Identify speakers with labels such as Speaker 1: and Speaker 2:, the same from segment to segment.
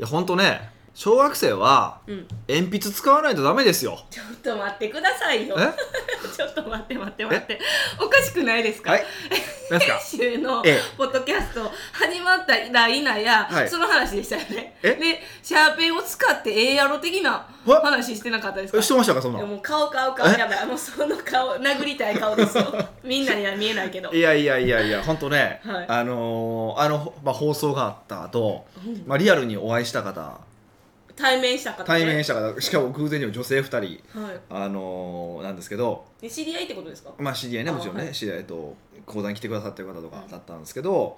Speaker 1: やほんとね小学生は
Speaker 2: うん。
Speaker 1: 鉛筆使わないとダメですよ。
Speaker 2: ちょっと待ってくださいよ。
Speaker 1: え？
Speaker 2: ちょっと待って待って待って。おかしくないですか、
Speaker 1: はい。
Speaker 2: 先週の
Speaker 1: ええ。
Speaker 2: ポッドキャスト始まったらいなや、
Speaker 1: はい。
Speaker 2: その話でしたよね。
Speaker 1: え？
Speaker 2: でシャーペンを使ってええやろ的な
Speaker 1: わ
Speaker 2: 話してなかったですか？
Speaker 1: えしてましたかそんな
Speaker 2: もう顔顔顔
Speaker 1: え？
Speaker 2: やばい。あのその顔殴りたい顔ですよ。みんなには見えないけど。
Speaker 1: いやいやいやいや本当ね、
Speaker 2: はい。
Speaker 1: あのーあの、まあ、放送があった後、まあリアルにお会いした方
Speaker 2: 対面した方、ね、
Speaker 1: 対面した方。しかも偶然にも女性2人。
Speaker 2: はい。
Speaker 1: あのーなんですけど。
Speaker 2: で知り合いってことですか？
Speaker 1: まあ知り合いね
Speaker 2: あ
Speaker 1: もちろんね、
Speaker 2: はい。
Speaker 1: 知り合いと講談に来てくださってる方とかだったんですけど、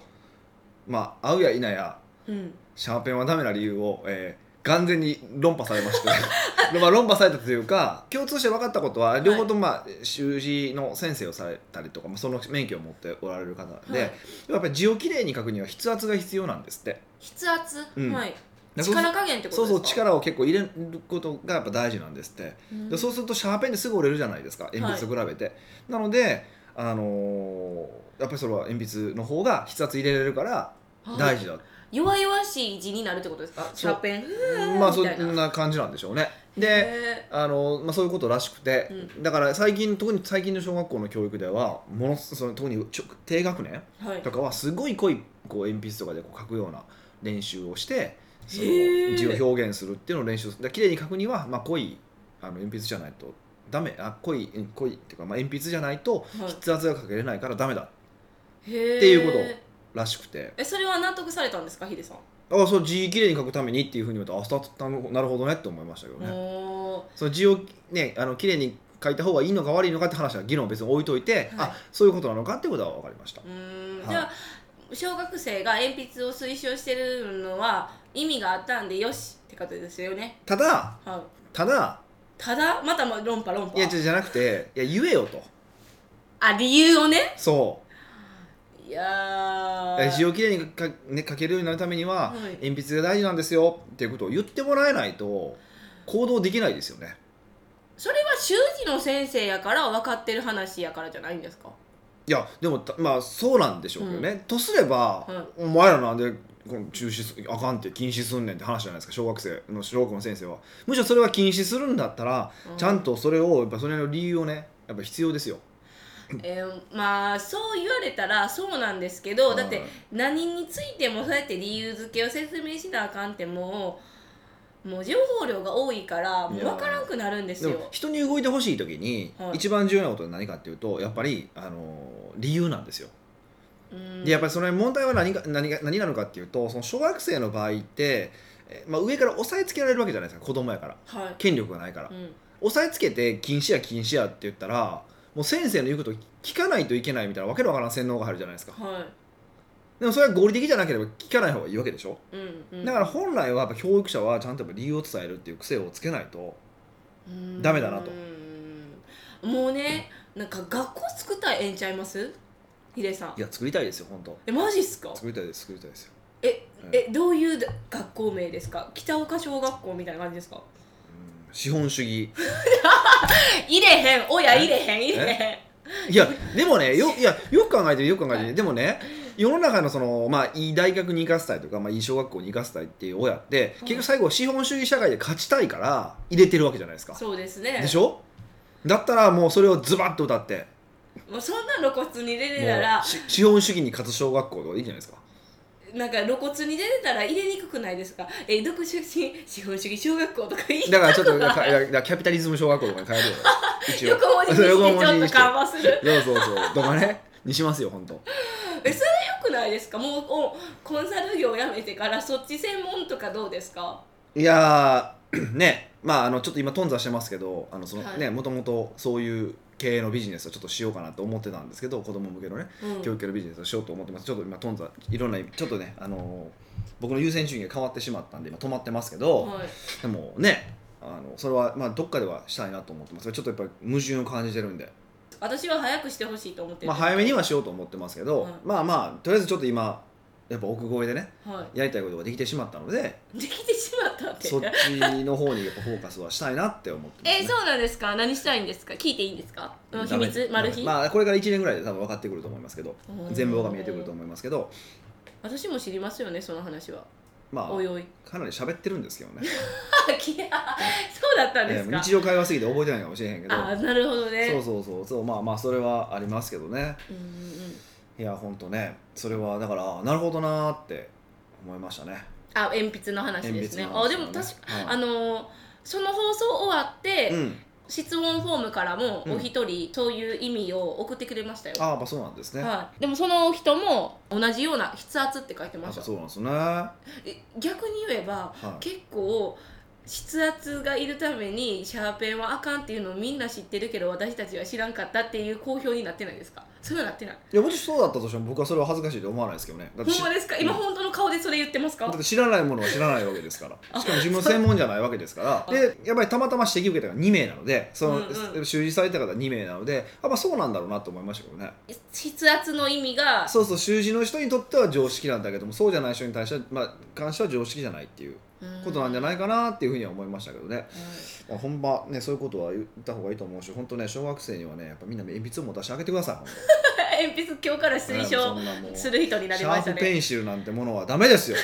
Speaker 1: まあ会うや否や
Speaker 2: うん。
Speaker 1: シャーペンはダメな理由を、えー完全に論破されまして。まあ論破されたというか共通して分かったことは両方ともまあ習字の先生をされたりとか、まあ、その免許を持っておられる方で、
Speaker 2: はい。
Speaker 1: やっぱり字をきれいに書くには筆圧が必要なんですって。
Speaker 2: 筆圧、
Speaker 1: うん。
Speaker 2: はい力加減ってこと
Speaker 1: そうそう力を結構入れることがやっぱ大事なんですって、
Speaker 2: うん。
Speaker 1: でそうするとシャーペンってすぐ折れるじゃないですか鉛筆と比べて、なのであのーやっぱりそれは鉛筆の方が筆圧入れれるから大事だ、
Speaker 2: 弱々しい字になるってことですか？シャーペン？
Speaker 1: まあそ
Speaker 2: ん
Speaker 1: な感じなんでしょうね。で
Speaker 2: へ
Speaker 1: あの、まあ、そういうことらしくて、
Speaker 2: う
Speaker 1: だから最近特に最近の小学校の教育ではものすその特にちょ低学年とかはすごい濃いこう鉛筆とかでこう書くような練習をしてその字を表現するっていうのを練習する。だから綺麗に書くには、まあ、濃いあの鉛筆じゃないとダメ。あ濃いうん濃いっていうか、まあ、鉛筆じゃないと
Speaker 2: はい。
Speaker 1: 筆圧がかけれないからダメだ。っていうことらしくて。
Speaker 2: えそれは納得されたんですかヒデさん、
Speaker 1: あそう字きれいに書くためにっていうふうに言うとあなるほどねって思いましたけどね。その字をねあの綺麗に書いた方がいいのか悪いのかって話は議論を別に置いといて、
Speaker 2: はい。
Speaker 1: あそういうことなのかってことは分かりました。はい。
Speaker 2: じゃあ小学生が鉛筆を推奨してるのは意味があったんでよしってことですよね。
Speaker 1: ただ
Speaker 2: はい。
Speaker 1: ただ
Speaker 2: ただまたま論破論破。
Speaker 1: いやじゃじゃなくていや言えよと。
Speaker 2: あ理由をね？
Speaker 1: そ
Speaker 2: いやー。
Speaker 1: う字をきれいにか、ね、書けるようになるためには、
Speaker 2: はい。
Speaker 1: 鉛筆が大事なんですよっていうことを言ってもらえないと行動できないですよね。
Speaker 2: それは習字の先生やから分かってる話やからじゃないんですか？
Speaker 1: いやでもたまあそうなんでしょうけどね、とすれば、
Speaker 2: は
Speaker 1: お前らなんでこの中止すあかんって禁止すんねんって話じゃないですか小学生の小学校の先生は。むしろそれは禁止するんだったら、
Speaker 2: うん。
Speaker 1: ちゃんとそれをやっぱそれの理由をねやっぱ必要ですよ。
Speaker 2: えーまあそう言われたらそうなんですけどだって
Speaker 1: はい
Speaker 2: 何についてもそうやって理由付けを説明しなあかんってもうもう情報量が多いからもう分からんくなるんです
Speaker 1: で
Speaker 2: よ
Speaker 1: も人に動いてほしい時に、
Speaker 2: はい。
Speaker 1: 一番重要なことは何かっていうとやっぱりあの理由なんですよ。
Speaker 2: うん
Speaker 1: でやっぱりその問題は何が何が何なのかっていうとその小学生の場合って、えまあ、上から押さえつけられるわけじゃないですか子供やから。
Speaker 2: はい。
Speaker 1: 権力がないから、
Speaker 2: うん。
Speaker 1: 押さえつけて禁止や禁止やって言ったらもう先生の言うこと聞かないといけないみたいなわけのわからん洗脳が入るじゃないですか。
Speaker 2: は
Speaker 1: でもそれは合理的じゃなければ聞かない方がいいわけでしょ。
Speaker 2: いうんうん。
Speaker 1: だから本来はやっぱ教育者はちゃんとやっぱ理由を伝えるっていう癖をつけないと
Speaker 2: うん。
Speaker 1: ダメだなと。
Speaker 2: うん。もうねなんか学校作ったらええんちゃいます？ヒデさん。
Speaker 1: いや作りたいですよ本当。
Speaker 2: えマジっすか？
Speaker 1: 作りたいです作りたいですよ。
Speaker 2: ええどういう学校名ですか？北岡小学校みたいな感じですか？
Speaker 1: うん資本主義。
Speaker 2: 入れへん。親入れへん入れへん。
Speaker 1: いやでもねよいやよく考えてよく考えてねでもね世の中のその、まあ、いい大学に行かせたいとか、まあ、いい小学校に行かせたいっていう親って結局最後資本主義社会で勝ちたいから入れてるわけじゃないですか。
Speaker 2: そうですね。
Speaker 1: でしょ？だったらもうそれをズバッと歌って
Speaker 2: もうそんな露骨に出て
Speaker 1: も
Speaker 2: たら
Speaker 1: 資本主義に勝つ小学校とかいいじゃないですか。
Speaker 2: なんか露骨に出てたら入れにくくないですか？えどこ出身資本主義小学校とか言い
Speaker 1: だからちょっとかだからキャピタリズム小学校とかに変えるよ。一応。
Speaker 2: 横文字にしてちょっと緩和する。
Speaker 1: そうそうそう。とかね？にしますよ本当。
Speaker 2: えそれよくないですか？もうおコンサル業辞めてからそっち専門とかどうですか？
Speaker 1: いやー ね。まああのちょっと今頓挫してますけどあのその、
Speaker 2: はい。
Speaker 1: ねもともとそういう経営のビジネスをちょっとしようかなと思ってたんですけど子供向けのね、
Speaker 2: うん。
Speaker 1: 教育系のビジネスをしようと思ってます。ちょっと今頓挫いろんなちょっとねあのー僕の優先順位が変わってしまったんで今止まってますけど、
Speaker 2: はい。
Speaker 1: でもねあのそれはまあどっかではしたいなと思ってます。ちょっとやっぱり矛盾を感じてるんで、
Speaker 2: 私は早くしてほしいと思ってる。
Speaker 1: まあ、早めにはしようと思ってますけど、
Speaker 2: はい。
Speaker 1: まあまあとりあえずちょっと今やっぱ奥越えでね
Speaker 2: は
Speaker 1: やりたいことができてしまったので
Speaker 2: いできてしまったって
Speaker 1: そっちの方にやっぱフォーカスはしたいなって思ってます、ね、
Speaker 2: えそうなんですか？何したいんですか？聞いていいんですか？秘密？マル秘、
Speaker 1: まあこれから1年ぐらいで多分分かってくると思いますけど
Speaker 2: うん
Speaker 1: 全貌が見えてくると思いますけど。
Speaker 2: 私も知りますよねその話は。
Speaker 1: まあ
Speaker 2: おいおい。
Speaker 1: かなり喋ってるんですけどね。
Speaker 2: そうだったんですか、
Speaker 1: えー日常会話すぎて覚えてないかもしれへんけど。
Speaker 2: あなるほどね。
Speaker 1: そうそうそう。そうまあまあそれはありますけどね。
Speaker 2: うんうんうん
Speaker 1: いやほんとね。それはだからなるほどなーって思いましたね。
Speaker 2: あ鉛筆の話ですね。あでも確か、
Speaker 1: はい。
Speaker 2: あのーその放送終わって、
Speaker 1: うん。
Speaker 2: 質問フォームからも
Speaker 1: うん。
Speaker 2: お一人そういう意味を送ってくれましたよ、
Speaker 1: ああまあそうなんですね、
Speaker 2: はい、でもその人も同じような筆圧って書いてました。
Speaker 1: そうなんですね。は
Speaker 2: え逆に言えば
Speaker 1: い。
Speaker 2: 結構筆圧がいるためにシャーペンはあかんっていうのをみんな知ってるけど私たちは知らんかったっていう公表になってないですか？そうなってない？
Speaker 1: いやもしそうだったとしても僕はそれは恥ずかしいと思わないですけどね。
Speaker 2: ほんまですか？
Speaker 1: ん
Speaker 2: 本当の顔でそれ言ってますか？
Speaker 1: だって知らないものは知らないわけですから。
Speaker 2: あ
Speaker 1: しかも自分の専門じゃないわけですから。
Speaker 2: あ
Speaker 1: でやっぱりたまたま指摘受けたのが2名なのでその、
Speaker 2: うんうん。
Speaker 1: 習字された方2名なのでやっぱそうなんだろうなと思いましたけどね。
Speaker 2: 筆圧の意味が
Speaker 1: そうそう習字の人にとっては常識なんだけどもそうじゃない人に対しては、まあ、関しては常識じゃないっていうことなんじゃないかなっていうふうには思いましたけどね、まあ、本場ねそういうことは言った方がいいと思うし本当ね小学生にはねやっぱみんな鉛筆を持たせてあげてください本
Speaker 2: 鉛筆今日から
Speaker 1: 当
Speaker 2: 推奨する人になり
Speaker 1: シャ
Speaker 2: ましたね。
Speaker 1: ープペンシルなんてものはダメですよ。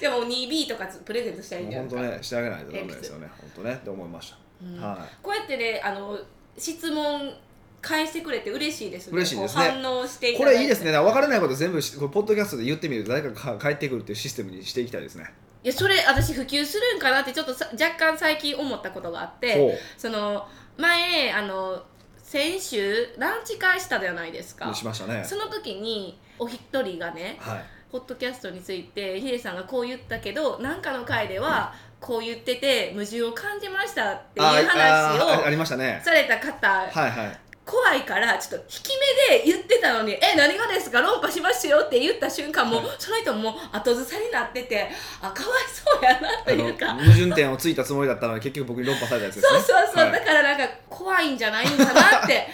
Speaker 2: じゃあもう 2B とかプレゼントしたらいいんじゃないですか、
Speaker 1: 本当ねしてあげないとダメですよね本当ねって思いました、
Speaker 2: うん。
Speaker 1: は
Speaker 2: こうやってねあの質問返してくれて嬉しいですね。
Speaker 1: 嬉しいですね。
Speaker 2: 反応して
Speaker 1: これいいですね。だから分からないこと全部ポッドキャストで言ってみると誰かが帰ってくるっていうシステムにしていきたいですね
Speaker 2: いやそれ私普及するんかなってちょっとさ若干最近思ったことがあって
Speaker 1: ほ
Speaker 2: その前あの先週ランチ会したじゃないですか。
Speaker 1: うしましたね。
Speaker 2: その時にお一人がね
Speaker 1: はい。
Speaker 2: ポッドキャストについてヒデさんがこう言ったけど何かの回ではこう言ってて矛盾を感じましたっていう
Speaker 1: あ
Speaker 2: 話をされた方
Speaker 1: はいはい
Speaker 2: 怖いからちょっと引き目で言ってたのに「え何がですか？論破しますよ」って言った瞬間もうその人も後ずさになっててあかわいそうやなというか。
Speaker 1: 矛盾点をついたつもりだったのに結局僕に論破されたやつですね。
Speaker 2: そうそうそう、
Speaker 1: はい。
Speaker 2: だからなんか怖いんじゃないんかなって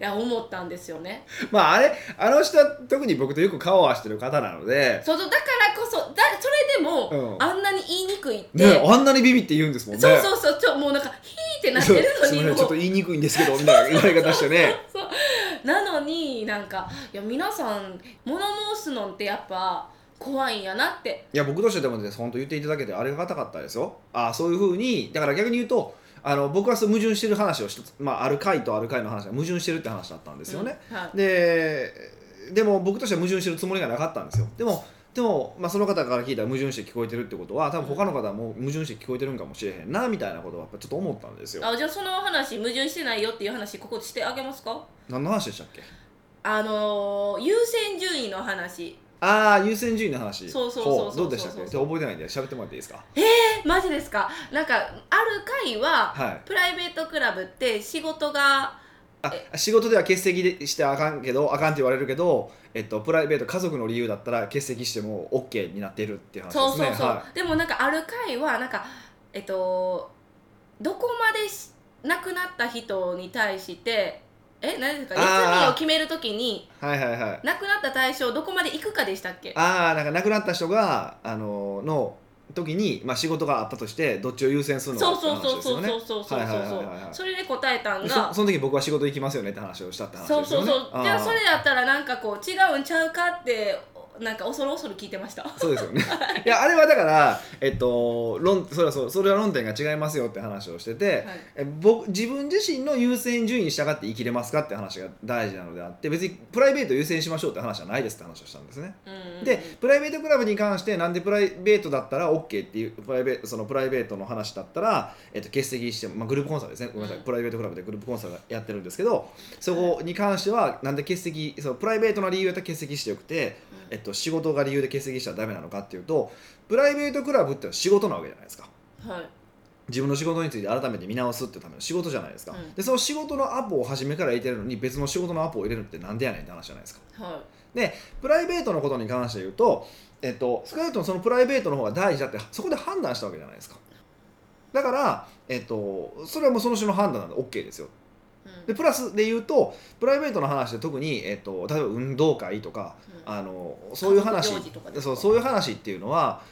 Speaker 2: いや思ったんですよね。
Speaker 1: まああれあの人は特に僕とよく顔を合わせてる方なので。
Speaker 2: そうそうだからこそだそれでも、
Speaker 1: うん。
Speaker 2: あんなに言いにくいって、
Speaker 1: ねあんなにビビって言うんですもんね。
Speaker 2: そうそうそうちょもうなんかヒーってなってるの
Speaker 1: す
Speaker 2: にもう。
Speaker 1: ちょっと言いにくいんですけどみたいな言われ方してね。
Speaker 2: そうなのになんかいや皆さん物申すのってやっぱ怖いんやなって。
Speaker 1: いや僕としてでもね本当言っていただけてありがたかったですよ。あそういうふうにだから逆に言うとあの僕はそう矛盾してる話をしまあ、ある回とある回の話が矛盾してるって話だったんですよね、
Speaker 2: うん。はい。
Speaker 1: ででも僕としては矛盾してるつもりがなかったんですよ。でもでも、まあ、その方から聞いたら矛盾して聞こえてるってことは多分他の方はもう矛盾して聞こえてるんかもしれへんなみたいなことはやっぱちょっと思ったんですよ。
Speaker 2: あじゃあその話矛盾してないよっていう話ここでしてあげますか？
Speaker 1: 何の話でしたっけ？
Speaker 2: あのー優先順位の話
Speaker 1: ああ優先順位の話。
Speaker 2: そうそうそうそう
Speaker 1: ほどうでしたっけ？覚えてないんで喋ってもらっていいですか？
Speaker 2: えマジですか？なんかある回は
Speaker 1: はい。
Speaker 2: プライベートクラブって仕事が
Speaker 1: あ仕事では欠席でしてあかんけどあかんって言われるけど、えっと、プライベート家族の理由だったら欠席しても OK になっているっていう話ですね。
Speaker 2: そうそうそう、
Speaker 1: は
Speaker 2: でもなんかある回はなんかえっとどこまでし亡くなった人に対してえ何ですか？休みを決めるときに
Speaker 1: い、はいはいはい。
Speaker 2: 亡くなった対象どこまで行くかでしたっけ？
Speaker 1: ああなんか亡くなった人があのの時に、まあ、仕事があったとしてどっちを優先するのか
Speaker 2: そう
Speaker 1: って話
Speaker 2: そう
Speaker 1: ですよね。
Speaker 2: そうそうそうそうそう
Speaker 1: はいはいはいはいはい。
Speaker 2: それで答えたん
Speaker 1: で
Speaker 2: が
Speaker 1: そその時僕は仕事行きますよねって話をしたって話
Speaker 2: そう
Speaker 1: ですよね。
Speaker 2: そうそうじゃあ
Speaker 1: ー。
Speaker 2: それやったらなんかこう違うんちゃうかってなんか恐る恐る聞いてました。
Speaker 1: そうですよね。いやあれはだからえっと論それはそうそれは論点が違いますよって話をしてて、
Speaker 2: はい。
Speaker 1: え僕自分自身の優先順位に従って生きれますかって話が大事なのであって別にプライベート優先しましょうって話じゃないですって話をしたんですね。
Speaker 2: うん。
Speaker 1: でプライベートクラブに関してなんでプライベートだったら OK っていうプライベートそのプライベートの話だったら、えっと、欠席しても、まあ、グループコンサートですね。ごめんなさい、
Speaker 2: うん。
Speaker 1: プライベートクラブでグループコンサートやってるんですけどそこに関してはなんで欠席そのプライベートな理由やったら欠席してよくて、えっと、仕事が理由で欠席したらダメなのかっていうとプライベートクラブってのは仕事なわけじゃないですか。
Speaker 2: はい。
Speaker 1: 自分の仕事について改めて見直すってための仕事じゃないですか、
Speaker 2: うん。
Speaker 1: でその仕事のアポを初めから入れてるのに別の仕事のアポを入れるってなんでやねんって話じゃないですか。
Speaker 2: は
Speaker 1: でプライベートのことに関して言うと、えっと、少なくともそのプライベートの方が大事だってそこで判断したわけじゃないですか。だから、えっと、それはもうその人の判断なんで OK ですよでプラスで言うとプライベートの話で特に、えっと、例えば運動会とか
Speaker 2: うん。
Speaker 1: あのそういう話そうそういう話っていうのは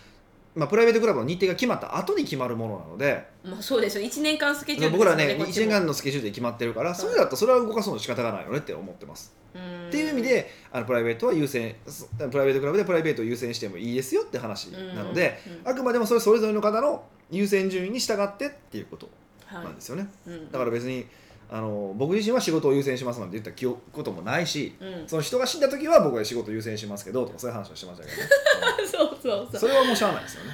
Speaker 1: まあ、プライベートクラブの日程が決まった後に決まるものなので
Speaker 2: まあそうですよ。1年間スケジュール
Speaker 1: 僕らね1
Speaker 2: ですよこっちも。
Speaker 1: 年間のスケジュールで決まってるからそれだとそれは動かすの仕方がないよねって思ってます。
Speaker 2: うん。
Speaker 1: っていう意味であのプライベートは優先プライベートクラブでプライベートを優先してもいいですよって話なので、あくまでもそれそれぞれの方の優先順位に従ってっていうこと
Speaker 2: はい
Speaker 1: なんですよね、
Speaker 2: うん。
Speaker 1: だから別にあの僕自身は仕事を優先しますなんて言った記憶こともないし、
Speaker 2: うん。
Speaker 1: その人が死んだ時は僕は仕事を優先しますけどとかそういう話をしてましたけどね。
Speaker 2: そうそうそう。
Speaker 1: それはもうしゃあないですよね。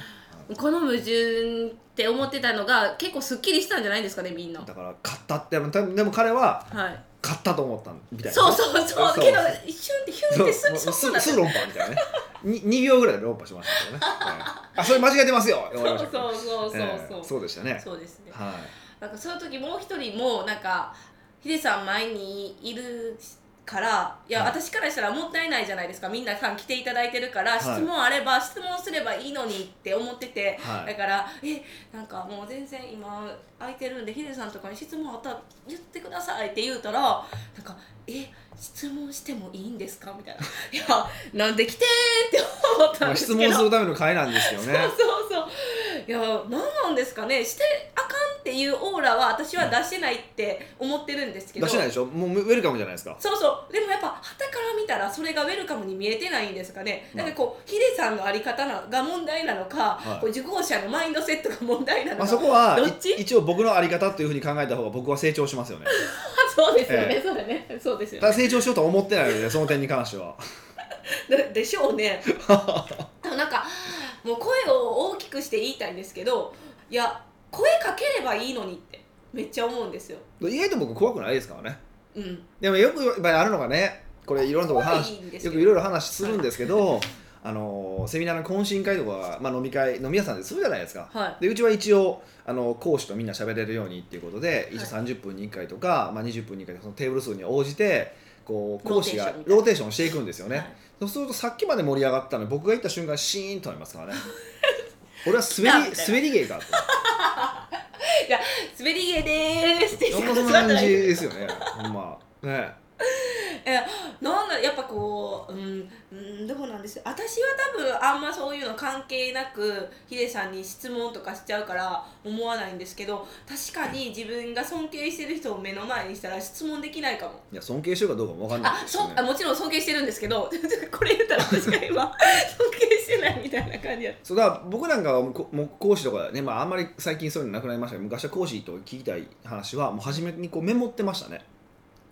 Speaker 2: この矛盾って思ってたのが結構すっきりしたんじゃないですかねみんな。
Speaker 1: だから勝ったってでも彼は
Speaker 2: はい。
Speaker 1: 勝ったと思ったみたいな。
Speaker 2: そうそうそう。
Speaker 1: そう。
Speaker 2: けど一瞬ってヒュンってす
Speaker 1: そう。
Speaker 2: そうそうなん
Speaker 1: すす論破みたいなね。に 2, 秒ぐらいで論破しましたけどね、はい。あそれ間違えてますよ。って思いました。けど
Speaker 2: そうそうそうそう。
Speaker 1: ええ。そうでしたね。
Speaker 2: そうですね。
Speaker 1: は
Speaker 2: なんかその時もう一人もなんかヒデさん前にいるからいや、
Speaker 1: はい。
Speaker 2: 私からしたらもったいないじゃないですか。みんなさん来ていただいてるから、
Speaker 1: はい。
Speaker 2: 質問あれば質問すればいいのにって思ってて、
Speaker 1: はい。
Speaker 2: だからえなんかもう全然今空いてるんでヒデさんとかに質問あったら言ってくださいって言うたらなんかえ質問してもいいんですか？みたいな「いやなんで来てん?」って思ったんですけど。
Speaker 1: 質問するための会なんですよね。
Speaker 2: そうそうそう。いや何なんですかね。してあかんっていうオーラは私は出してないって思ってるんですけど。
Speaker 1: 出してないでしょ？もうウェルカムじゃないですか。
Speaker 2: そうそう。でもやっぱ旗から見たらそれがウェルカムに見えてないんですかね、
Speaker 1: まあ
Speaker 2: なんかこうヒデさんのあり方なが問題なのか、
Speaker 1: はい。
Speaker 2: こう受講者のマインドセットが問題なのか、
Speaker 1: まあ、そこは
Speaker 2: どっち？
Speaker 1: い一応僕のあり方というふうに考えた方が僕は成長しますよね。
Speaker 2: そうですよね、
Speaker 1: え
Speaker 2: そうだね。そうですよね。
Speaker 1: 成長しようとは思ってないのでその点に関しては。
Speaker 2: ででしょうね。なんかもう声を大きくして言いたいんですけどいや声かければいいのにってめっちゃ思うんですよ。
Speaker 1: 意外と僕怖くないですからね。
Speaker 2: うん。
Speaker 1: でもよくやっぱりあるのがねこれいろんなところで話
Speaker 2: よ。
Speaker 1: よくいろいろ話するんですけどあのセミナーの懇親会とか、まあ、飲み会飲み屋さんでするじゃないですか。
Speaker 2: はい。
Speaker 1: でうちは一応あの講師とみんな喋れるようにっていうことで一応30分に1回とか、まあ、20分に1回そのテーブル数に応じてこう講師が
Speaker 2: ローテーション
Speaker 1: していくんですよね、
Speaker 2: はい。
Speaker 1: そうするとさっきまで盛り上がったのに僕が行った瞬間シーンとなりますからね。俺は滑り滑り芸かと
Speaker 2: いや滑り芸です。っ て
Speaker 1: そんなそんな感じですよね。ほんま。ね。
Speaker 2: なんだやっぱこううん、うん、どうなんです？私は多分あんまそういうの関係なくヒデさんに質問とかしちゃうから思わないんですけど確かに自分が尊敬してる人を目の前にしたら質問できないかも。
Speaker 1: いや尊敬してるかどうかも分かんないね。
Speaker 2: そあもちろん尊敬してるんですけど これ言ったら私が今尊敬してないみたいな感じや
Speaker 1: そうだ僕なんかはも講師とかね、まあ、あんまり最近そういうのなくなりましたけど昔は講師と聞きたい話はもう初めにこうメモってましたね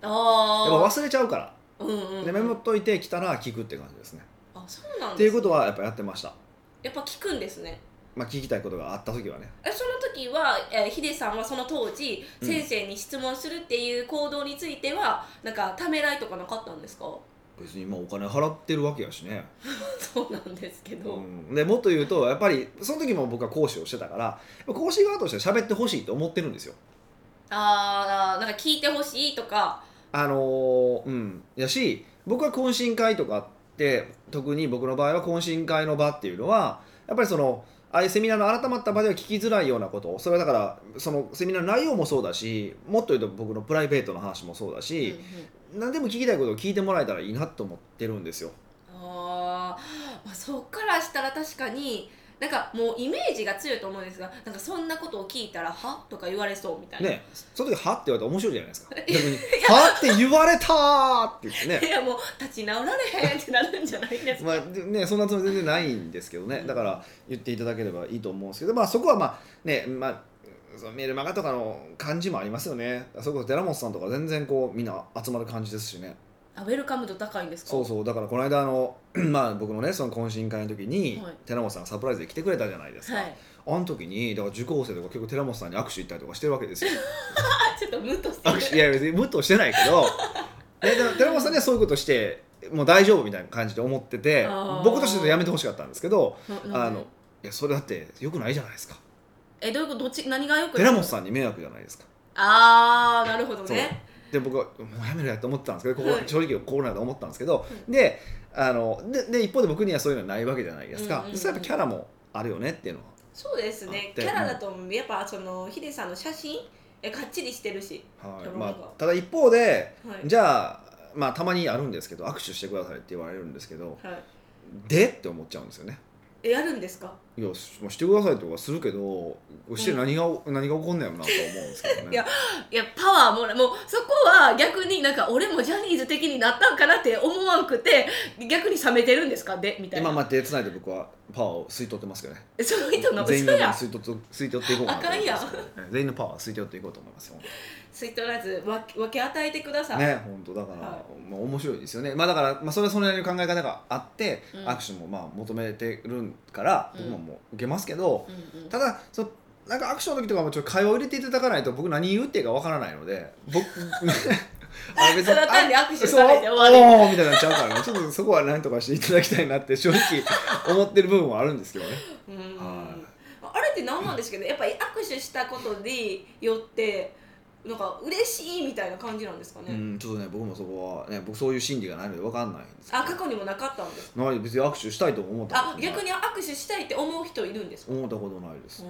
Speaker 1: やっぱ
Speaker 2: あ
Speaker 1: 忘れちゃうから。
Speaker 2: あうんうん、うん、
Speaker 1: でメモっといて来たら聞くって感じですね。
Speaker 2: あそうなんです
Speaker 1: っていうことはやっぱやってました。
Speaker 2: やっぱ聞くんですね。
Speaker 1: まあ聞きたいことがあった時はね。
Speaker 2: えその時は、えーヒデさんはその当時、
Speaker 1: うん。
Speaker 2: 先生に質問するっていう行動についてはなんかためらいとかなかったんですか？
Speaker 1: 別にまあお金払ってるわけやしね、
Speaker 2: そうなんですけど、
Speaker 1: うん、でもっと言うとやっぱりその時も僕は講師をしてたから講師側としては喋ってほしいと思ってるんですよ。
Speaker 2: ああなんか聞いてほしいとか
Speaker 1: あのーうんやし僕は懇親会とかって特に僕の場合は懇親会の場っていうのはやっぱりそのああいうセミナーの改まった場では聞きづらいようなことそれはだからそのセミナーの内容もそうだしもっと言うと僕のプライベートの話もそうだ
Speaker 2: うん
Speaker 1: し
Speaker 2: うん、
Speaker 1: 何でも聞きたいことを聞いてもらえたらいいなと思ってるんですよ。
Speaker 2: あまあそっからしたら確かになんかもうイメージが強いと思うんですがなんかそんなことを聞いたら「は?」とか言われそうみたいな、
Speaker 1: ねその時「は?」って言われたら面白いじゃないですか 逆に「は?」って言われたーって言ってね
Speaker 2: いやもう立ち直られへんってなるんじゃないですか、
Speaker 1: まあでね、そんなつもり全然ないんですけどねだから言っていただければいいと思うんですけど、まあ、そこはまあね、まあ、そのメールマガとかの感じもありますよねそれこそ寺本さんとか全然こうみんな集まる感じですしね
Speaker 2: あウェルカム度高いんですか？
Speaker 1: そうそうだからこの間あの、まあ、僕のねその懇親会の時に、
Speaker 2: はい。
Speaker 1: 寺本さんがサプライズで来てくれたじゃないですか、
Speaker 2: はい。
Speaker 1: あの時にだから受講生とか結構寺本さんに握手行ったりとかしてるわけですよ。
Speaker 2: あちょっとムッとしてる。
Speaker 1: 握手いや別にムッとしてないけどえ でも寺本さんにはそういうことしてもう大丈夫みたいな感じで思ってて
Speaker 2: あー。
Speaker 1: 僕としてはやめてほしかったんですけど
Speaker 2: な
Speaker 1: あのいやそれだってよくないじゃないですか。
Speaker 2: えどういうこと？どっち何がよく
Speaker 1: 寺本さんに迷惑じゃないですか。
Speaker 2: ああなるほどね
Speaker 1: で僕はもうやめろやと思ってたんですけどここ、
Speaker 2: はい。
Speaker 1: 正直こうなると思ったんですけど、であのでで一方で僕にはそういうのはないわけじゃないですか、
Speaker 2: うんうんうん
Speaker 1: それはやっぱキャラもあるよねっていうのは、
Speaker 2: そうですね。キャラだとやっぱそのヒデさんの写真えかっちりしてるし。
Speaker 1: はい。まあ、ただ一方で
Speaker 2: はい。
Speaker 1: じゃあまあたまにあるんですけど握手してくださいって言われるんですけど
Speaker 2: はい。
Speaker 1: でって思っちゃうんですよね。
Speaker 2: えやるんですか？
Speaker 1: いやししてくださいとかするけどして何が、何が起こんねやろなとは思うんですけどね。
Speaker 2: いやいやパワーもらもうそこは逆になんか俺もジャニーズ的になったんかなって思わんくて逆に冷めてるんですか？でみたいな。
Speaker 1: 今まあ手つないで僕はパワーを吸い取ってますけどね。
Speaker 2: その人の
Speaker 1: 全員の吸い取っ吸い取っていこうかなと思いますけどね。全員のパワーを吸い取っていこうと思いますよ
Speaker 2: 吸い取らず分け分け与えてください、
Speaker 1: ね本当だから、
Speaker 2: は
Speaker 1: まあ面白いですよね。まあだから、まあ、それはそれなりの考え方があって、
Speaker 2: うん。
Speaker 1: 握手もまあ求めてるから
Speaker 2: うん
Speaker 1: 僕も受けますけど、
Speaker 2: うんうん。
Speaker 1: ただそなんか握手の時とかもちょっと会話を入れていただかないと僕何言っていいかわからないので僕あれ別
Speaker 2: ただ単に握手
Speaker 1: そう
Speaker 2: されて終わり。
Speaker 1: おーみたいになっちゃうからね。ちょっとそこは何とかしていただきたいなって正直思ってる部分はあるんですけどね。
Speaker 2: うん。
Speaker 1: は
Speaker 2: あれって何なんですけどやっぱり握手したことによってなんか嬉しいみたいな感じなんですかね、
Speaker 1: うんちょっとね僕もそこはね僕そういう心理がないのでわかんないんです
Speaker 2: あ過去にもなかったんです
Speaker 1: ない別に握手したいとも思った
Speaker 2: あ逆に握手したいって思う人いるんですか？
Speaker 1: 思ったことないです、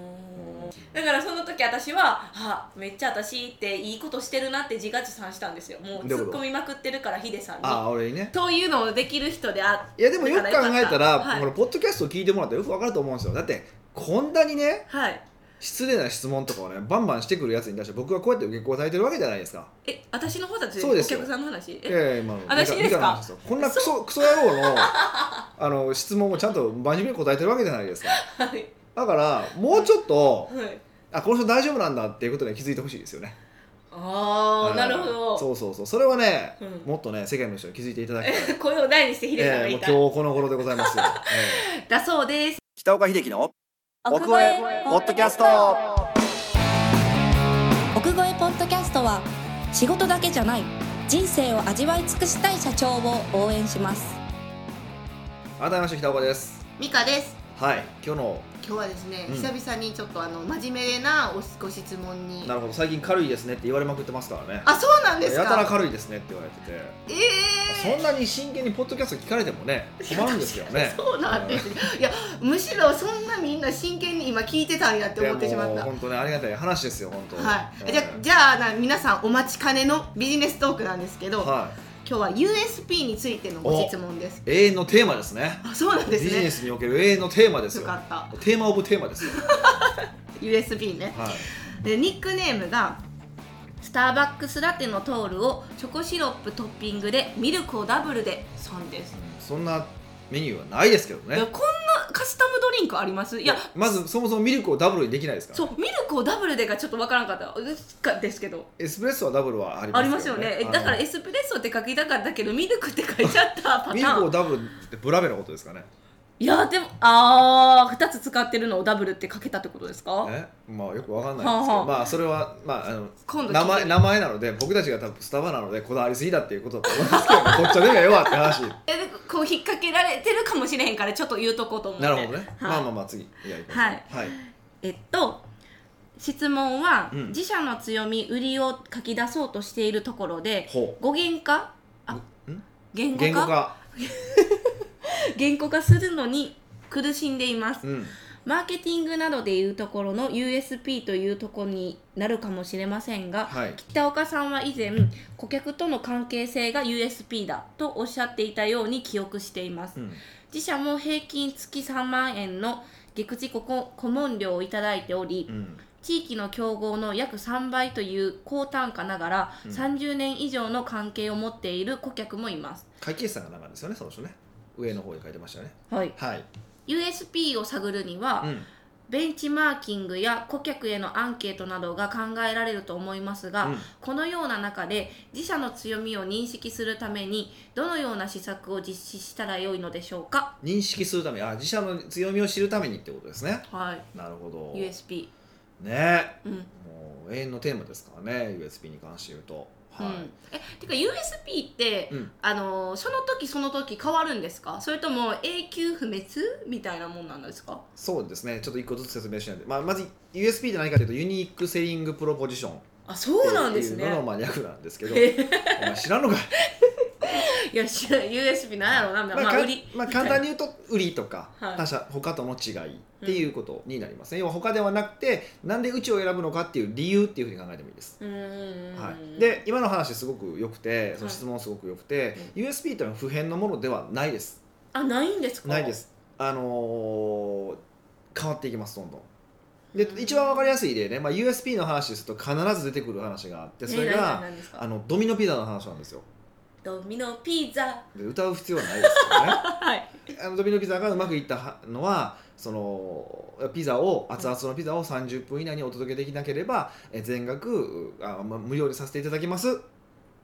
Speaker 2: だからその時私はあめっちゃ私っていいことしてるなって自画自賛したんですよ。もう突っ込みまくってるからヒデさんに。
Speaker 1: ああ俺にね。
Speaker 2: そういうのをできる人であ
Speaker 1: いやでもよく考えたら、
Speaker 2: はい
Speaker 1: このポッドキャストを聞いてもらったらよくわかると思うんですよ。だってこんなにね
Speaker 2: はい
Speaker 1: 失礼な質問とかをねバンバンしてくるやつに対して僕はこうやって受け答えてるわけじゃないですか。
Speaker 2: え私の方たち
Speaker 1: そうですよ。
Speaker 2: お客さんの話？
Speaker 1: い
Speaker 2: え
Speaker 1: やいや今の
Speaker 2: 私ですか？
Speaker 1: の話よ。こんなクソクソ野郎の あの質問をちゃんと真面目に答えてるわけじゃないですか。
Speaker 2: はい。
Speaker 1: だからもうちょっと
Speaker 2: はい。
Speaker 1: あこの人大丈夫なんだっていうことに気づいてほしいですよね。
Speaker 2: ああなるほど。
Speaker 1: そうそうそう。それはね、
Speaker 2: うん。
Speaker 1: もっとね世間の人に気づいていただきたい。
Speaker 2: え声を大にしてヒデさんが
Speaker 1: えーもう
Speaker 2: 言いたい、
Speaker 1: 今日この頃でございますよ、え
Speaker 2: だそうです。
Speaker 1: ー北岡秀樹の
Speaker 3: 奥越え
Speaker 1: ポッドキャスト。
Speaker 3: 奥越えポッドキャストは仕事だけじゃない人生を味わい尽くしたい社長を応援します。
Speaker 1: 改めまして北岡です。
Speaker 2: ミカです。
Speaker 1: はい今日の
Speaker 2: 今日はですね、
Speaker 1: うん。
Speaker 2: 久々にちょっとあの真面目なおご質問に。
Speaker 1: なるほど最近軽いですねって言われまくってますからね。
Speaker 2: あそうなんです
Speaker 1: やたら
Speaker 2: か
Speaker 1: 軽いですねって言われてて。
Speaker 2: ええ
Speaker 1: そんなに真剣にポッドキャスト聞かれてもね困るんですよね。
Speaker 2: そうなんですねいやむしろそんなみんな真剣に今聞いてたんやって思ってしまった。
Speaker 1: 本当ねありがたい話ですよ本当。
Speaker 2: はい、じゃ
Speaker 1: うん
Speaker 2: じゃあな皆さんお待ちかねのビジネストークなんですけど、
Speaker 1: はい。
Speaker 2: 今日は USP についてのご質問です。
Speaker 1: 永遠のテーマですね。
Speaker 2: あそうなんですね。
Speaker 1: ビジネスにおける永遠のテーマですよ。
Speaker 2: よかった。
Speaker 1: テーマオブテーマですよ。
Speaker 2: USB ね。
Speaker 1: はい。
Speaker 2: でニックネームがスターバックスラテのトールをチョコシロップトッピングでミルクをダブルで。さんです、
Speaker 1: そんなメニューはないですけどね。
Speaker 2: こんなカスタムドリンクあります？いや
Speaker 1: まずそもそもミルクをダブルにできないですから。
Speaker 2: そうミルクをダブルでがちょっとわからんかった。ですけど。
Speaker 1: エスプレッソはダブルはあります
Speaker 2: ありますよね。だからエスプレッソって書きたかったけどミルクって書いちゃったパタ
Speaker 1: ミルク
Speaker 2: ーン
Speaker 1: をダブルってブラベのことですかね
Speaker 2: いやでもあー2つ使ってるのをダブルって書けたってことですか？
Speaker 1: えまあよくわかんないんですけど、
Speaker 2: はあはあ。
Speaker 1: まあそれはまああの
Speaker 2: 今度
Speaker 1: 名前名前なので僕たちが多分スタバなのでこだわりすぎだっていうことだと思うんですけどこっちはでもええわって話
Speaker 2: えでこう引っ掛けられてるかもしれへんからちょっと言うとこうと思って
Speaker 1: なるほどね、
Speaker 2: はい。
Speaker 1: まあまあまあ次。やりまし
Speaker 2: はい。
Speaker 1: はい、
Speaker 2: えっと質問は、
Speaker 1: うん。
Speaker 2: 自社の強み売りを書き出そうとしているところで
Speaker 1: ほ
Speaker 2: 語源化？あ
Speaker 1: ん？
Speaker 2: 言語化？
Speaker 1: 言語化
Speaker 2: 言語化するのに苦しんでいます。
Speaker 1: うん。
Speaker 2: マーケティングなどでいうところの USP というところになるかもしれませんが、
Speaker 1: はい。
Speaker 2: 北岡さんは以前顧客との関係性が USP だとおっしゃっていたように記憶しています。
Speaker 1: うん。
Speaker 2: 自社も平均月3万円の月次顧顧問料をいただいており、
Speaker 1: うん。
Speaker 2: 地域の競合の約3倍という高単価ながら、
Speaker 1: うん。
Speaker 2: 30年以上の関係を持っている顧客もいます、
Speaker 1: 会計士さんが長いですよねその人ね上の方に書いてましたよね。
Speaker 2: はい、
Speaker 1: はい。
Speaker 2: USP を探るには、
Speaker 1: うん。
Speaker 2: ベンチマーキングや顧客へのアンケートなどが考えられると思いますが、
Speaker 1: うん。
Speaker 2: このような中で自社の強みを認識するためにどのような施策を実施したらよいのでしょうか？
Speaker 1: 認識するためあ自社の強みを知るためにってことですね。
Speaker 2: はい。
Speaker 1: なるほど。
Speaker 2: USP
Speaker 1: ね。
Speaker 2: うん、
Speaker 1: もう永遠のテーマですからね USB に関して言うと。はい、
Speaker 2: うん、えてか USP って、
Speaker 1: うん。
Speaker 2: あのーその時その時変わるんですか？それとも永久不滅？みたいなもんなんですか？
Speaker 1: そうですね。ちょっと一個ずつ説明しないで、まあ、まず USB って何かというとユニークセリングプロポジションっ
Speaker 2: あそうなん
Speaker 1: て
Speaker 2: ですね
Speaker 1: いうののまあ略なんですけど
Speaker 2: え
Speaker 1: お前知らんのかい
Speaker 2: いや USB なんやろうな、まあ
Speaker 1: まあ、か
Speaker 2: 売り。
Speaker 1: まあ、簡単に言うと売りとか、
Speaker 2: はい。
Speaker 1: 他社他との違いっていうことになりますね、要は他ではなくてなんでうちを選ぶのかっていう理由っていうふうに考えてもいいです、はい、で今の話すごく良くてその質問すごく良くて、USB というのは普遍のものではないです。
Speaker 2: あないんですか？
Speaker 1: ないです。あのー変わっていきますどんどん。で
Speaker 2: うん。
Speaker 1: 一番わかりやすい例ね、まあ、USP の話ですと必ず出てくる話があってそれが、あのドミノピザの話なんですよ
Speaker 2: ドミノピザ。
Speaker 1: で歌う必要はないですけどね。
Speaker 2: はい。
Speaker 1: あのドミノピザがうまくいったのはそのピザを熱々のピザを30分以内にお届けできなければえ全額あ、まあ、無料でさせていただきます。っ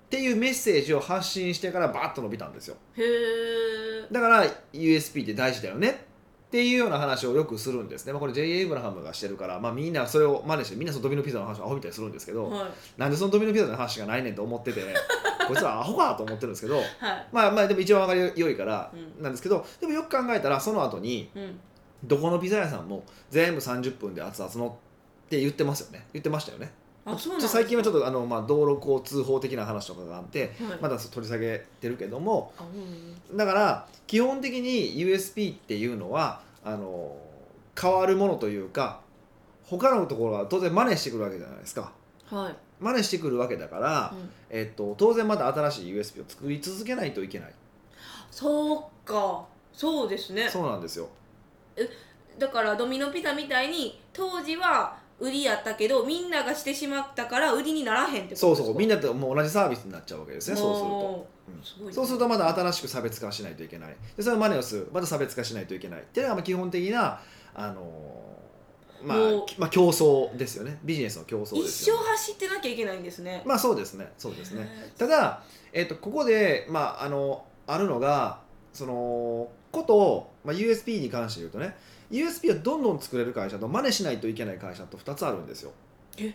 Speaker 1: ていうメッセージを発信してからバーッと伸びたんですよ。
Speaker 2: へえ
Speaker 1: だから USP って大事だよねっていうような話をよくするんですね、まあ、これ J. エイブラハムがしてるから、まあ、みんなそれを真似してみんなそのドミノピザの話をアホみたいにするんですけど、
Speaker 2: はい。
Speaker 1: なんでそのドミノピザの話がないねんと思ってて こいつはアホかと思ってるんですけど
Speaker 2: はい。
Speaker 1: まあまあでも一番わかりよいから
Speaker 2: うん。
Speaker 1: なんですけど、でもよく考えたらその後に
Speaker 2: うん。
Speaker 1: どこのピザ屋さんも全部30分で熱々のって言ってますよね。言ってましたよね
Speaker 2: あそう
Speaker 1: 最近はちょっとあの、まあ、道路交通法的な話とかがあって
Speaker 2: と、はい、
Speaker 1: まだ取り下げてるけども
Speaker 2: あうん
Speaker 1: だから基本的に USP っていうのはあの変わるものというか他のところは当然真似してくるわけじゃないですか。
Speaker 2: はい、
Speaker 1: 真似してくるわけだから、
Speaker 2: うん。
Speaker 1: えっと、当然また新しい USP を作り続けないといけない。
Speaker 2: そうか。そうですね。
Speaker 1: そうなんですよ。
Speaker 2: だからドミノピザみたいに当時は売りやったけどみんながしてしまったから売りにならへんってことですか？
Speaker 1: そうそうみんなともう同じサービスになっちゃうわけですねそうすると。
Speaker 2: お
Speaker 1: うん。
Speaker 2: ーすごい
Speaker 1: そうするとまだ新しく差別化しないといけない。でその真似をするまた差別化しないといけない。っていうのがまあ基本的な、あのーまあまあ、競争ですよね。ビジネスの競争
Speaker 2: 一
Speaker 1: ですよ、
Speaker 2: 生走ってなきゃいけないんですね。
Speaker 1: まあそうですね。そうですね。ただ、えっとここで、まあ、あのあるのがそのこと、まあ、USP に関して言うとね USP をどんどん作れる会社と真似しないといけない会社と2つあるんですよ。
Speaker 2: え？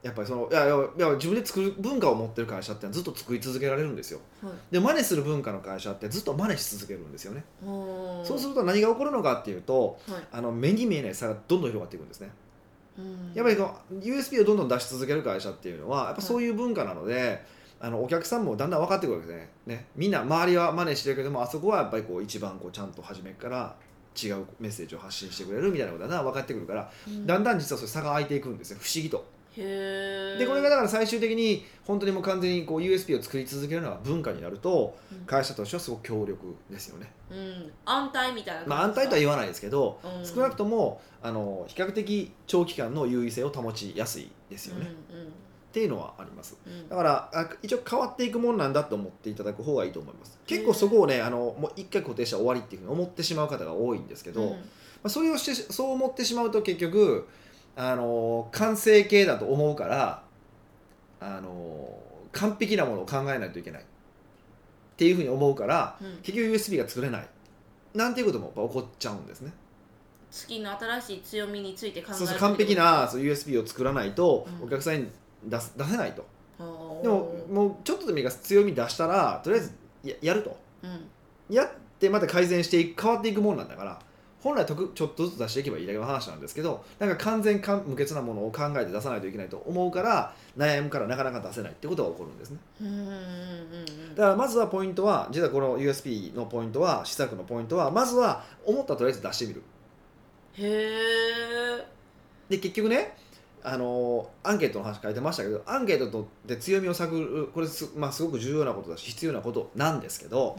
Speaker 1: やっぱりそのいやいや自分で作る文化を持ってる会社ってずっと作り続けられるんですよ。
Speaker 2: はい。
Speaker 1: で真似する文化の会社ってずっと真似し続けるんですよ。ねそうすると何が起こるのかっていうと
Speaker 2: はい。
Speaker 1: あの目に見えない差がどんどん広がっていくんですね。
Speaker 2: うん。
Speaker 1: やっぱりこの USP をどんどん出し続ける会社っていうのはやっぱそういう文化なので、あのお客さんもだんだん分かってくるわけですね。ね。みんな周りは真似してるけどもあそこはやっぱりこう一番こうちゃんと初めから違うメッセージを発信してくれるみたいなことが分かってくるから、
Speaker 2: うん。
Speaker 1: だんだん実はそれ差が開いていくんですよ不思議と。
Speaker 2: へえ
Speaker 1: でこれがだから最終的に本当にもう完全にこう USP を作り続けるのが文化になると
Speaker 2: うん。
Speaker 1: 会社としてはすごく強力ですよね。
Speaker 2: うん。安泰みたいな
Speaker 1: まあ安泰とは言わないですけど、
Speaker 2: うん。
Speaker 1: 少なくともあの比較的長期間の優位性を保ちやすいですよね、
Speaker 2: うん
Speaker 1: っていうのはあります。
Speaker 2: うん。うん
Speaker 1: だからあ一応変わっていくもんなんだと思っていただく方がいいと思います。結構そこをねあのもう一回固定したら終わりっていうふうに思ってしまう方が多いんですけど、
Speaker 2: うん。
Speaker 1: まあ、それをしてそう思ってしまうと結局あの完成形だと思うからあの完璧なものを考えないといけない。っていうふうに思うから
Speaker 2: うん。
Speaker 1: 結局 USB が作れない。なんていうこともやっぱ起こっちゃうんですね。
Speaker 2: 月の新しい強みについて考える
Speaker 1: そうそう完璧なそう USB を作らないと
Speaker 2: うん。
Speaker 1: お客さんに出す出せないと、
Speaker 2: で
Speaker 1: でももうちょっとでもいいから強み出したらとりあえずややると。
Speaker 2: うん。
Speaker 1: やってまた改善して変わっていくもんなんだから本来とくちょっとずつ出していけばいいだけの話なんですけどなんか完全か無欠なものを考えて出さないといけないと思うから悩むからなかなか出せないってことが起こるんですね。だからまずはポイントは実はこの USB のポイントは施策のポイントはまずは思ったらとりあえず出してみる。
Speaker 2: へえ
Speaker 1: で結局ねあのアンケートの話書いてましたけどアンケートで強みを探るこれす,、まあ、すごく重要なことだし必要なことなんですけど、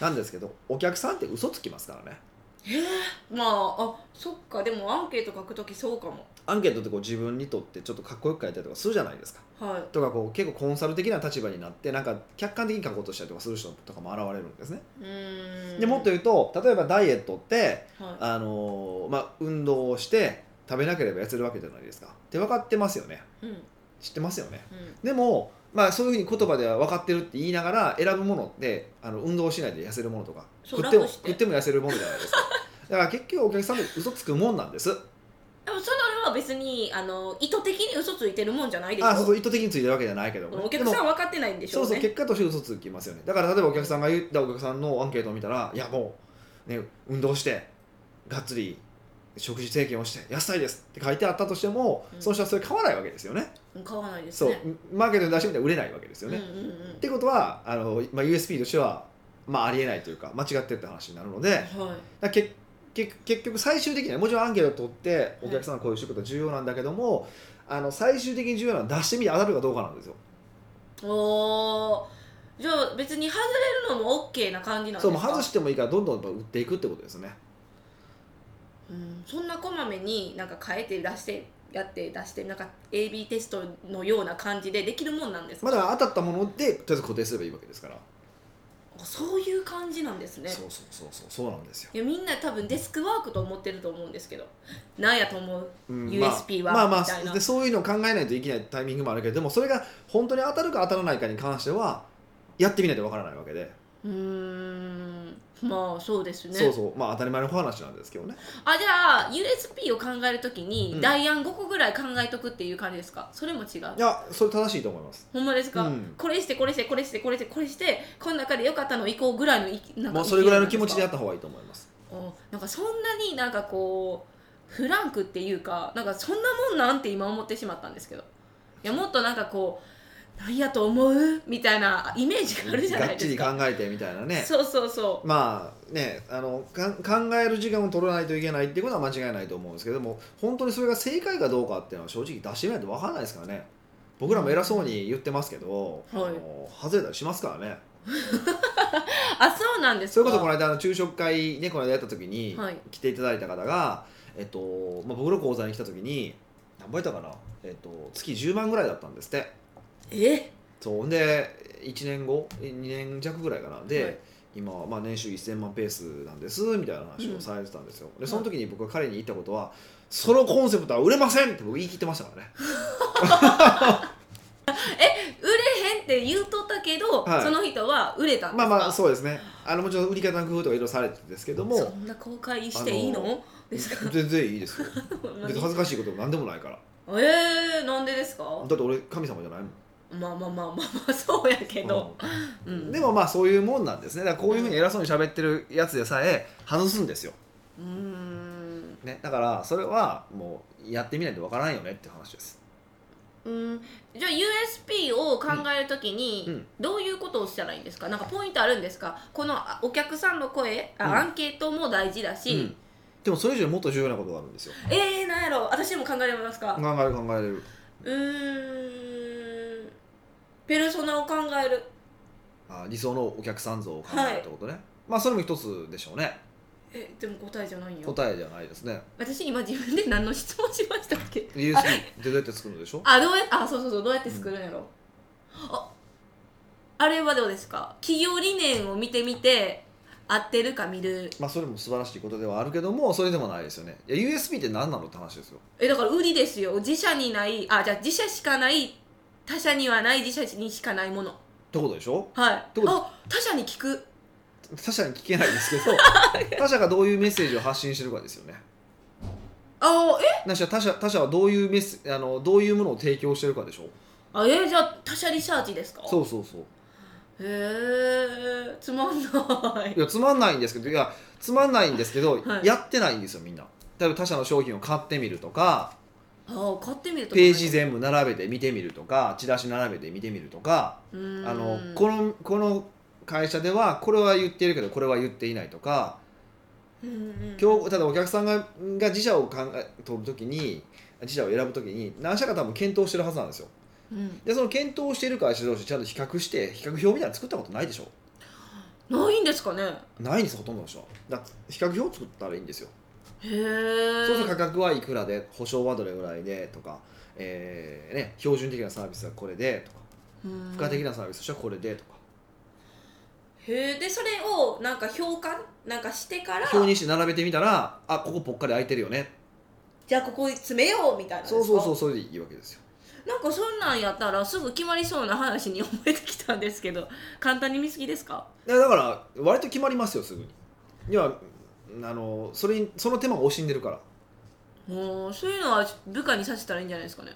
Speaker 1: なんですけどお客さんって嘘つきますからね。
Speaker 2: へえまああそっか。でもアンケート書くときそうかも。
Speaker 1: アンケートってこう自分にとってちょっとかっこよく書いたりとかするじゃないですか。
Speaker 2: はい。
Speaker 1: とかこう結構コンサル的な立場になってなんか客観的に書こうとしたりとかする人とかも現れるんですね。
Speaker 2: うーん。
Speaker 1: でもっと言うと例えばダイエットって
Speaker 2: は
Speaker 1: あのーまあ、運動をして食べなければ痩せるわけじゃないですか。って分かってますよね。
Speaker 2: いうん。
Speaker 1: 知ってますよね。
Speaker 2: うん。
Speaker 1: でも、まあ、そういうふうに言葉では分かってるって言いながら選ぶものってあの運動しないで痩せるものとか
Speaker 2: そう
Speaker 1: 食っても食っても痩せるものじゃないですか。だから結局お客さんって嘘つくもんなんです。
Speaker 2: でもそれは別にあの意図的に嘘ついてるもんじゃないでしょ。
Speaker 1: あそうそう意図的についてるわけじゃないけどもね
Speaker 2: お客さん分かってないんでしょ
Speaker 1: そうう
Speaker 2: ね
Speaker 1: そう結果として嘘つきますよね。だから例えばお客さんが言ったお客さんのアンケートを見たらいやもう、ね、運動してがっつり食事制限をして野菜ですって書いてあったとしても、
Speaker 2: うん。
Speaker 1: その人はそれ買わないわけですよね。
Speaker 2: うん買わないです
Speaker 1: そう
Speaker 2: ね
Speaker 1: マーケットに出してみたら売れないわけですよね、
Speaker 2: うんうんうん。
Speaker 1: ってことはあの、まあ、USP としては、まあ、ありえないというか間違ってるって話になるので、
Speaker 2: はい。
Speaker 1: らけけ結局最終的にはもちろんアンケートを取ってお客さんがこういう仕事は重要なんだけども、あの最終的に重要なのは出してみて当たるかどうかなんですよ。
Speaker 2: おー。じゃあ別に外れるのも OK な感じなんですか？
Speaker 1: そう外してもいいからどんどん売っていくってことですね。
Speaker 2: うん、そんなこまめになんか変えて出してやって出してなんか AB テストのような感じでできるもんなんですか、
Speaker 1: まあだ当たったものでとりあえず固定すればいいわけですから、
Speaker 2: そういう感じなんですね。
Speaker 1: そうそうそうそうそうなんですよ、
Speaker 2: いやみんな多分デスクワークと思ってると思うんですけど。なんやと思う？
Speaker 1: うん
Speaker 2: USP は
Speaker 1: まあまあ
Speaker 2: みたいな。
Speaker 1: でそういうのを考えないといけないタイミングもあるけどでもそれが本当に当たるか当たらないかに関してはやってみないとわからないわけで、
Speaker 2: うーんまあそうですね。
Speaker 1: そうそう。まあ当たり前の話なんですけどね。
Speaker 2: あじゃあ USP を考えるときに、
Speaker 1: うん。
Speaker 2: ダイヤン5個ぐらい考えとくっていう感じですか？それも違う。
Speaker 1: いやそれ正しいと思います。
Speaker 2: ほんまですか、
Speaker 1: うん。
Speaker 2: これしてこれしてこれしてこれしてこれしてこの中で良かったの行こうぐらいのいなんか
Speaker 1: もうそれぐらいの気持ちでや
Speaker 2: っ
Speaker 1: った方がいいと思います。
Speaker 2: なんかそんなになんかこうフランクっていうかなんかそんなもんなんて今思ってしまったんですけど。いやもっとなんかこう何やと思う？みたいなイメージがあるじゃな
Speaker 1: がっちり
Speaker 2: いですか
Speaker 1: 考えてみたいなね。
Speaker 2: そうそうそう。
Speaker 1: まあねあのか考える時間を取らないといけないっていうことは間違いないと思うんですけども本当にそれが正解かどうかっていうのは正直出してみないと分からないですからね。僕らも偉そうに言ってますけど、
Speaker 2: はい。
Speaker 1: あの外れたりしますからね。
Speaker 2: あそうなんですか。
Speaker 1: それこそこの間あの昼食会ねこの間やった時に
Speaker 2: はい。
Speaker 1: 来ていただいた方が、えっとまあ、僕の講座に来た時に何倍やったかな、えっと、月10万ぐらいだったんですって
Speaker 2: え？
Speaker 1: そうで1年後2年弱ぐらいかな。で、
Speaker 2: はい。
Speaker 1: 今はまあ年収1000万ペースなんですみたいな話をされてたんですよ、でその時に僕が彼に言ったことは「そのコンセプトは売れません!」って僕言い切ってましたからね。
Speaker 2: 売れへんって言うとったけど、
Speaker 1: はい。
Speaker 2: その人は売れたんですか？
Speaker 1: まあまあそうですね。あのもちろん売り方の工夫とかいろいろされてるんですけども
Speaker 2: そんな公開していいの？ですか？
Speaker 1: 全然いいですよ。恥ずかしいことも何でもないから。
Speaker 2: えー、なんでですか？
Speaker 1: だって俺神様じゃないもん
Speaker 2: まあまあまあまあまあ そうやけど、
Speaker 1: う
Speaker 2: うん。ん、
Speaker 1: でもまあそういうもんなんですね。だからこういうふうに偉そうに喋ってるやつでさえ外すんですよ、
Speaker 2: うーん。
Speaker 1: ね、だからそれはもうやってみないとわからんよねって話です。
Speaker 2: うん。じゃあ USP を考えるときに
Speaker 1: うん。
Speaker 2: どういうことをしたらいいんですか？なんかポイントあるんですか？このあお客さんの声あ、
Speaker 1: うん。
Speaker 2: アンケートも大事だし、
Speaker 1: うん。でもそれ以上にもっと重要なことがあるんですよ。
Speaker 2: えー、なんやろ。私も考えられますか、
Speaker 1: 考える考えれる。
Speaker 2: うーんペルソナを考える。
Speaker 1: あ理想のお客さん像を考えるってことね、まあそれも一つでしょうね。
Speaker 2: えでも答えじゃないよ。
Speaker 1: 答えじゃないですね。
Speaker 2: 私今自分で何の質問しましたっけ
Speaker 1: ？USB ってどうやって作るのでしょ
Speaker 2: あどうやあそうそうそうどうやって作るんやろ、ああれはどうですか？企業理念を見てみて合ってるか見る。
Speaker 1: まあそれも素晴らしいことではあるけどもそれでもないですよね。いや USB って何なのって話ですよ。
Speaker 2: えだから売りですよ。自社にないあじゃあ自社しかない他社にはない自社にしかないもの。
Speaker 1: ってことでしょ？
Speaker 2: はい。
Speaker 1: ってこと
Speaker 2: あ他社に聞く。
Speaker 1: 他者に聞けないですけど 他者がどういうメッセージを発信してるかですよね。
Speaker 2: あえ？
Speaker 1: なしは他者他者はどういうメッセあのどういうものを提供してるかでしょ？
Speaker 2: あえ？じゃあ他社リサーチですか？
Speaker 1: そうそうそう。
Speaker 2: へえつまんない。
Speaker 1: いやつまんないんですけどいやつまんないんですけど、
Speaker 2: はい。
Speaker 1: やってないんですよみんな。例えば他社の商品を買ってみるとか
Speaker 2: あ買ってみると
Speaker 1: ページ全部並べて見てみるとかチラシ並べて見てみるとかあのこのこの会社ではこれは言っているけどこれは言っていないとか
Speaker 2: うんうん
Speaker 1: 今日ただお客さんがが自社を考え取るときに自社を選ぶときに何社か多分検討してるはずなんですよ。
Speaker 2: うん。
Speaker 1: でその検討している会社同士ちゃんと比較して比較表みたいなの作ったことないでしょ。
Speaker 2: ないんですかね。
Speaker 1: ないんですほとんどの人は。だ比較表作ったらいいんですよそうすると価格はいくらで保証はどれぐらいでとか、えーね、標準的なサービスはこれでとか
Speaker 2: うん。
Speaker 1: 付加的なサービスとしてはこれでとか。
Speaker 2: へえでそれをなんか評価なんかしてから
Speaker 1: 表にして並べてみたらあここぽっかり空いてるよね。
Speaker 2: じゃあここに詰めようみたいな
Speaker 1: そうそうそう
Speaker 2: う
Speaker 1: それでいいわけですよ。
Speaker 2: なんかそんなんやったらすぐ決まりそうな話に思えてきたんですけど簡単に見過ぎですか？
Speaker 1: いやだから割と決まりますよすぐに。いやあのそれにその手間が惜しんでるから。
Speaker 2: もうそういうのは部下にさせたらいいんじゃないですかね。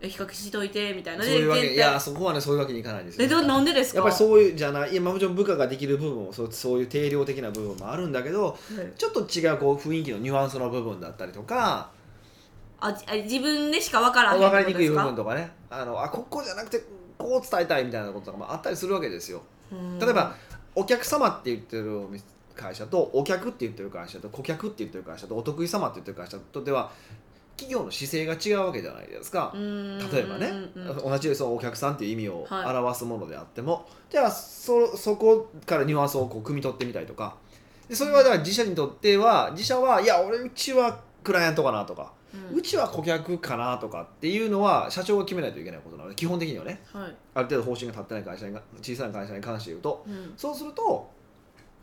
Speaker 2: え比較しといてみたいな。
Speaker 1: そういうわけ
Speaker 2: 全
Speaker 1: いやそこはねそういうわけにいかないんですよ
Speaker 2: えでもなんでですか？
Speaker 1: やっぱりそういうじゃないいやまあもちろん部下ができる部分もそうそういう定量的な部分もあるんだけど
Speaker 2: はい。
Speaker 1: ちょっと違うこう雰囲気のニュアンスの部分だったりとか
Speaker 2: あ自分でしか分からへん
Speaker 1: 分か？りにくい部分とかね。あのあここじゃなくてこう伝えたいみたいなこととかもあったりするわけですよ。例えばお客様って言ってるお店会社とお客って言ってる会社と顧客って言ってる会社とお得意様って言ってる会社とでは企業の姿勢が違うわけじゃないですか。
Speaker 2: うん
Speaker 1: 例えばね。
Speaker 2: うんうん。
Speaker 1: 同じそのお客さんっていう意味を
Speaker 2: はい。
Speaker 1: 表すものであっても、じゃあそそこからニュアンスをこう汲み取ってみたりとか。でそれはだから自社にとっては自社はいや俺うちはクライアントかなとか、
Speaker 2: う
Speaker 1: うんちは顧客かなとかっていうのは社長が決めないといけないことなので基本的にはね。
Speaker 2: はい。
Speaker 1: ある程度方針が立ってない会社に小さな会社に関して言うと。
Speaker 2: うん。
Speaker 1: そうすると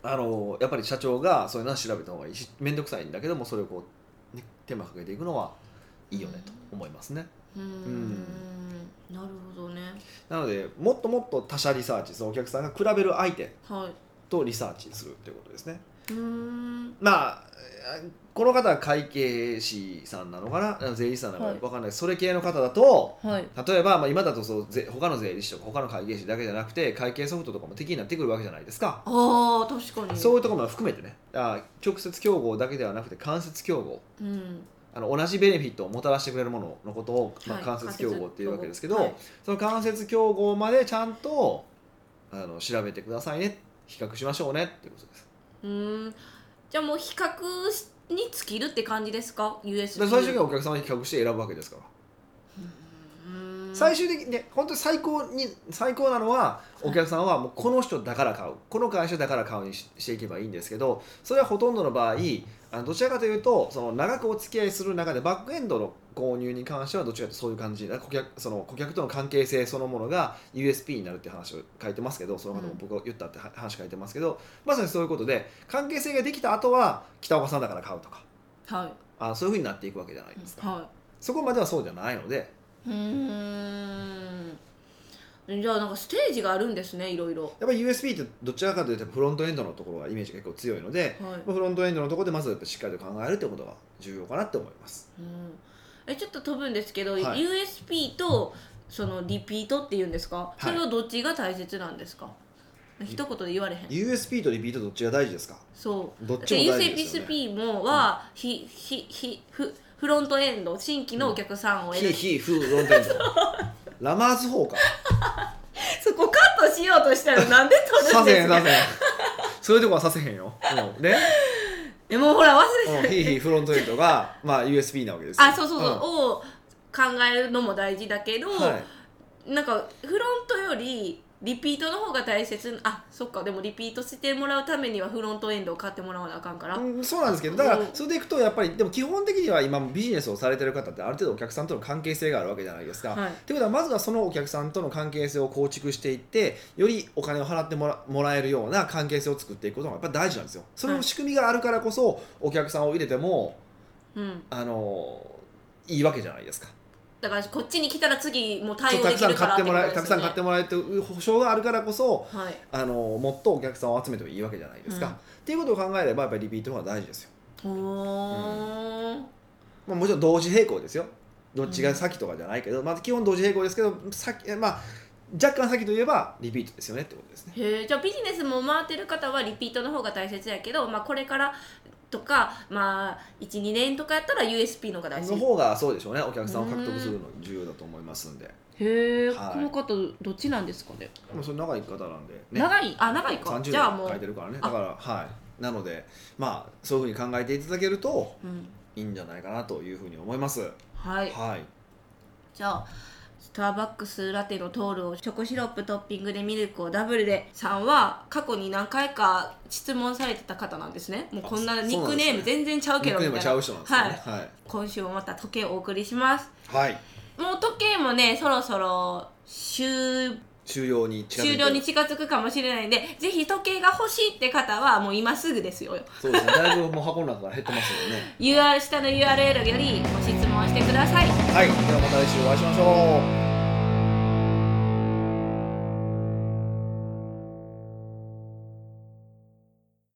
Speaker 1: あのやっぱり社長がそういうのは調べた方がいいし面倒くさいんだけどもそれをこう、ね、手間かけていくのはいいよねと思いますね。
Speaker 2: うーんなるほどね
Speaker 1: なのでもっともっと他社リサーチそのお客さんが比べる相手
Speaker 2: はい
Speaker 1: とリサーチするっていうことですね。
Speaker 2: うーん
Speaker 1: まあえーこの方は会計士さんなのかな？税理士さんなのか
Speaker 2: はい。
Speaker 1: 分かんない、それ系の方だと
Speaker 2: はい。
Speaker 1: 例えば、まあ、今だとそうぜ他の税理士とか他の会計士だけじゃなくて会計ソフトとかも敵になってくるわけじゃないですか、
Speaker 2: ああ確かに。
Speaker 1: そういうところも含めてね。あ直接競合だけではなくて間接競合。
Speaker 2: うん。
Speaker 1: あの同じベネフィットをもたらしてくれるもののことを、まあ、
Speaker 2: はい。
Speaker 1: 間接競合っていうわけですけど、
Speaker 2: はい。
Speaker 1: その間接競合までちゃんとあの調べてくださいね。比較しましょうねっていうことです。
Speaker 2: うーん。じゃあもう比較に尽きるって感じですか
Speaker 1: ？US 最終的にはお客様に企画して選ぶわけですから。最終的にね本当に最高に最高なのはお客さんはもうこの人だから買う。この会社だから買うにししていけばいいんですけどそれはほとんどの場合あのどちらかというとその長くお付き合いする中でバックエンドの購入に関してはどちらかというとそういう感じ。顧客その顧客との関係性そのものが USP になるっていう話を書いてますけどその方も僕が言ったって話書いてますけど、まさにそういうことで関係性ができた後は北岡さんだから買うとか。
Speaker 2: はい。
Speaker 1: あそういうふうになっていくわけじゃないですか、
Speaker 2: は
Speaker 1: そこまではそうじゃないので
Speaker 2: いうーん。じゃあなんかステージがあるんですねいろいろ。
Speaker 1: やっぱり USB ってどちらかというとフロントエンドのところがイメージが結構強いので、
Speaker 2: はい。
Speaker 1: フロントエンドのところでまずやっぱしっかりと考えるってことが重要かなって思います。
Speaker 2: うん。えちょっと飛ぶんですけど、
Speaker 1: はい。
Speaker 2: USP とそのリピートっていうんですか、
Speaker 1: い。
Speaker 2: それはどっちが大切なんですか？一言で言われへん。
Speaker 1: USP とリピートどっちが大事ですか？
Speaker 2: そう。
Speaker 1: どっちも大事ですよね。
Speaker 2: USP もは、ひひひフフロントエンド新規のお客さんを選ぶ、
Speaker 1: ヒーヒーフーロンテンド。ラマーズ法か。
Speaker 2: そこカットしようとしたらなんで取る
Speaker 1: さ
Speaker 2: んですか？
Speaker 1: せへんさせへん。そういうとこはさせへんよ、うん、ね、
Speaker 2: えもうほら忘れて
Speaker 1: うんヒーヒーフロントエンドが、まあ、USB なわけですよ。
Speaker 2: あそうそうそう、を考えるのも大事だけど、
Speaker 1: はい、
Speaker 2: なんかフロントよりリピートの方が大切。あそっか。でもリピートしてもらうためにはフロントエンドを買ってもらわなあかんから、
Speaker 1: うん、そうなんですけど。だから
Speaker 2: うん。
Speaker 1: それでいくとやっぱりでも基本的には今ビジネスをされてる方ってある程度お客さんとの関係性があるわけじゃないですか。
Speaker 2: はい。
Speaker 1: ということはまずはそのお客さんとの関係性を構築していってよりお金を払ってもらもらえるような関係性を作っていくことがやっぱり大事なんですよ。その仕組みがあるからこそお客さんを入れても
Speaker 2: うん、
Speaker 1: あのいいわけじゃないですか。
Speaker 2: だからこっちに来たら次もう対応
Speaker 1: たくさん
Speaker 2: できるから
Speaker 1: 買ってもらえたくさん
Speaker 2: ってことですよね
Speaker 1: 買ってもらえるという保証があるからこそ
Speaker 2: はい。
Speaker 1: あのもっとお客さんを集めてもいいわけじゃないですか。
Speaker 2: うん。
Speaker 1: っていうことを考えればやっぱりリピートの方が大事ですよ。
Speaker 2: ほー。
Speaker 1: まあ、もちろん同時並行ですよ。どっちが先とかじゃないけど、まあ、基本同時並行ですけど先、まあ、若干先といえばリピートですよねってことですね。
Speaker 2: へえじゃあビジネスも回ってる方はリピートの方が大切やけど、まあ、これからとか、まあ、12年とかやったら USP の方が大事
Speaker 1: の方がそうでしょうね。お客さんを獲得するの重要だと思いますんで。
Speaker 2: へえ、
Speaker 1: はい。
Speaker 2: この方どっちなんですかね？
Speaker 1: もうそれ長い方なんで、ね、
Speaker 2: 長い？あ長いか。
Speaker 1: 30
Speaker 2: じゃあもう
Speaker 1: 年書いてるからね。
Speaker 2: あ。
Speaker 1: だからはい。なのでまあそういうふうに考えていただけると
Speaker 2: うん。
Speaker 1: いいんじゃないかなというふうに思います。
Speaker 2: はい。
Speaker 1: はい。
Speaker 2: じゃあスターバックスラテのトールをチョコシロップトッピングでミルクをダブルで。さんは過去に何回か質問されてた方なんですね。もうこんなニックネーム全然ちゃうけ
Speaker 1: ニックネーム
Speaker 2: どみたいな
Speaker 1: ちゃう人なんですよ
Speaker 2: はい。
Speaker 1: ね
Speaker 2: 今週もまた時計をお送りします。
Speaker 1: はい、はい、
Speaker 2: もう時計もねそろそろ終
Speaker 1: 終了に近づ
Speaker 2: 終了に近づくかもしれないんでぜひ時計が欲しいって方はもう今すぐですよ。
Speaker 1: そうですね。だいぶもう箱の中から減ってますのでね。
Speaker 2: UR 下の URL よりご質問してください。
Speaker 1: はい。ではまた来週お会いしましょう